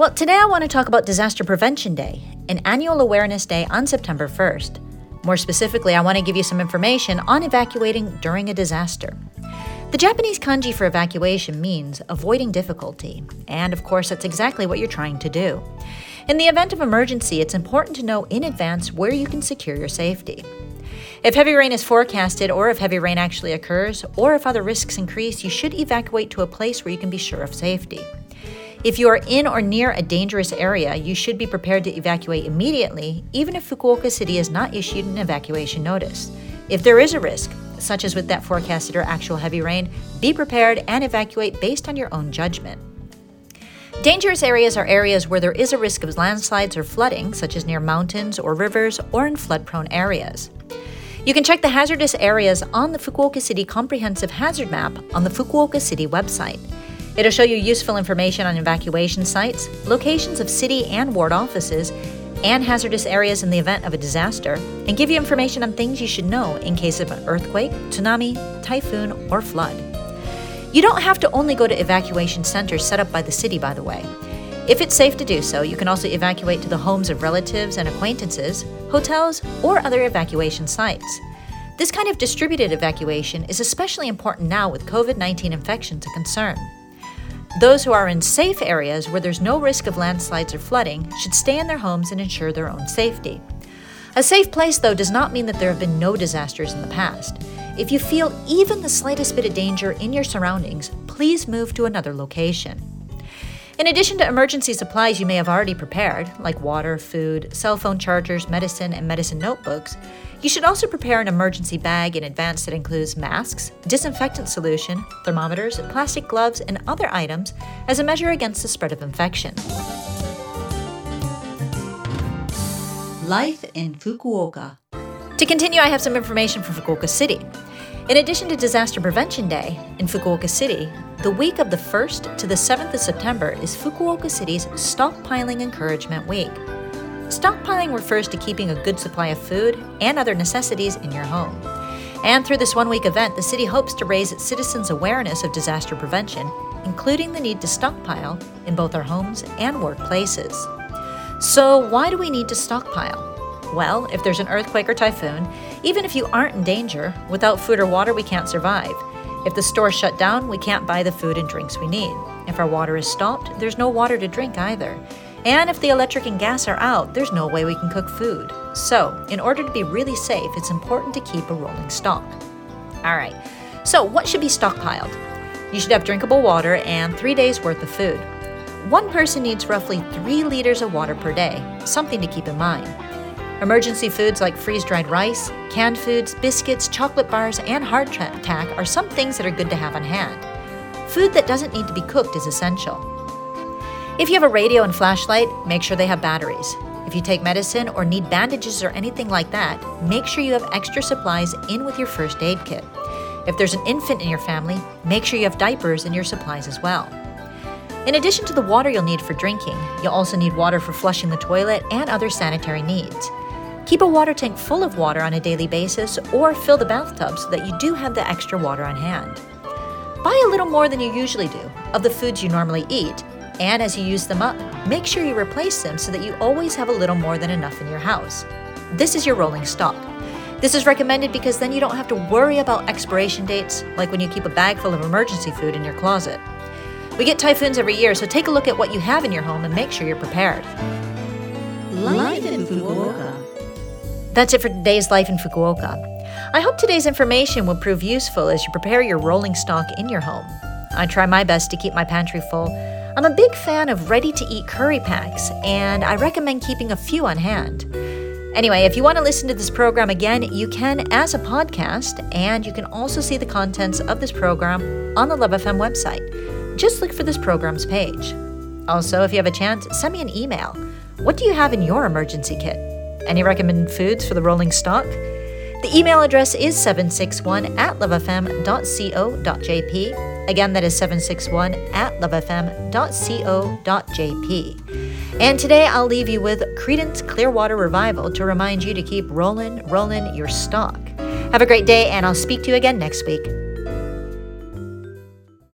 Well, today I want to talk about Disaster Prevention Day, an annual awareness day on September 1st. More specifically, I want to give you some information on evacuating during a disaster. The Japanese kanji for evacuation means avoiding difficulty, and of course, that's exactly what you're trying to do. In the event of emergency, it's important to know in advance where you can secure your safety. If heavy rain is forecasted, or if heavy rain actually occurs, or if other risks increase, you should evacuate to a place where you can be sure of safety. If you are in or near a dangerous area, you should be prepared to evacuate immediately, even if Fukuoka City has not issued an evacuation notice. If there is a risk, such as with that forecasted or actual heavy rain, be prepared and evacuate based on your own judgment. Dangerous areas are areas where there is a risk of landslides or flooding, such as near mountains or rivers or in flood prone areas. You can check the hazardous areas on the Fukuoka City Comprehensive Hazard Map on the Fukuoka City website. It'll show you useful information on evacuation sites, locations of city and ward offices, and hazardous areas in the event of a disaster, and give you information on things you should know in case of an earthquake, tsunami, typhoon, or flood. You don't have to only go to evacuation centers set up by the city, by the way. If it's safe to do so, you can also evacuate to the homes of relatives and acquaintances, hotels, or other evacuation sites. This kind of distributed evacuation is especially important now with COVID 19 infections a concern. Those who are in safe areas where there's no risk of landslides or flooding should stay in their homes and ensure their own safety. A safe place, though, does not mean that there have been no disasters in the past. If you feel even the slightest bit of danger in your surroundings, please move to another location. In addition to emergency supplies you may have already prepared, like water, food, cell phone chargers, medicine, and medicine notebooks, you should also prepare an emergency bag in advance that includes masks, disinfectant solution, thermometers, plastic gloves, and other items as a measure against the spread of infection. Life in Fukuoka. To continue, I have some information from Fukuoka City. In addition to Disaster Prevention Day in Fukuoka City, the week of the 1st to the 7th of September is Fukuoka City's Stockpiling Encouragement Week. Stockpiling refers to keeping a good supply of food and other necessities in your home. And through this one week event, the city hopes to raise its citizens' awareness of disaster prevention, including the need to stockpile in both our homes and workplaces. So, why do we need to stockpile? Well, if there's an earthquake or typhoon, even if you aren't in danger, without food or water, we can't survive. If the store shut down, we can't buy the food and drinks we need. If our water is stopped, there's no water to drink either. And if the electric and gas are out, there's no way we can cook food. So, in order to be really safe, it's important to keep a rolling stock. All right, so what should be stockpiled? You should have drinkable water and three days' worth of food. One person needs roughly three liters of water per day, something to keep in mind. Emergency foods like freeze dried rice, canned foods, biscuits, chocolate bars, and hardtack are some things that are good to have on hand. Food that doesn't need to be cooked is essential. If you have a radio and flashlight, make sure they have batteries. If you take medicine or need bandages or anything like that, make sure you have extra supplies in with your first aid kit. If there's an infant in your family, make sure you have diapers in your supplies as well. In addition to the water you'll need for drinking, you'll also need water for flushing the toilet and other sanitary needs. Keep a water tank full of water on a daily basis or fill the bathtub so that you do have the extra water on hand. Buy a little more than you usually do of the foods you normally eat and as you use them up, make sure you replace them so that you always have a little more than enough in your house. This is your rolling stock. This is recommended because then you don't have to worry about expiration dates like when you keep a bag full of emergency food in your closet. We get typhoons every year, so take a look at what you have in your home and make sure you're prepared. Life in Fukuoka. That's it for today's Life in Fukuoka. I hope today's information will prove useful as you prepare your rolling stock in your home. I try my best to keep my pantry full I'm a big fan of ready to eat curry packs, and I recommend keeping a few on hand. Anyway, if you want to listen to this program again, you can as a podcast, and you can also see the contents of this program on the Love FM website. Just look for this program's page. Also, if you have a chance, send me an email. What do you have in your emergency kit? Any recommended foods for the rolling stock? The email address is 761 at lovefm.co.jp. Again, that is 761 at lovefm.co.jp. And today I'll leave you with Creedence Clearwater Revival to remind you to keep rolling, rolling your stock. Have a great day, and I'll speak to you again next week.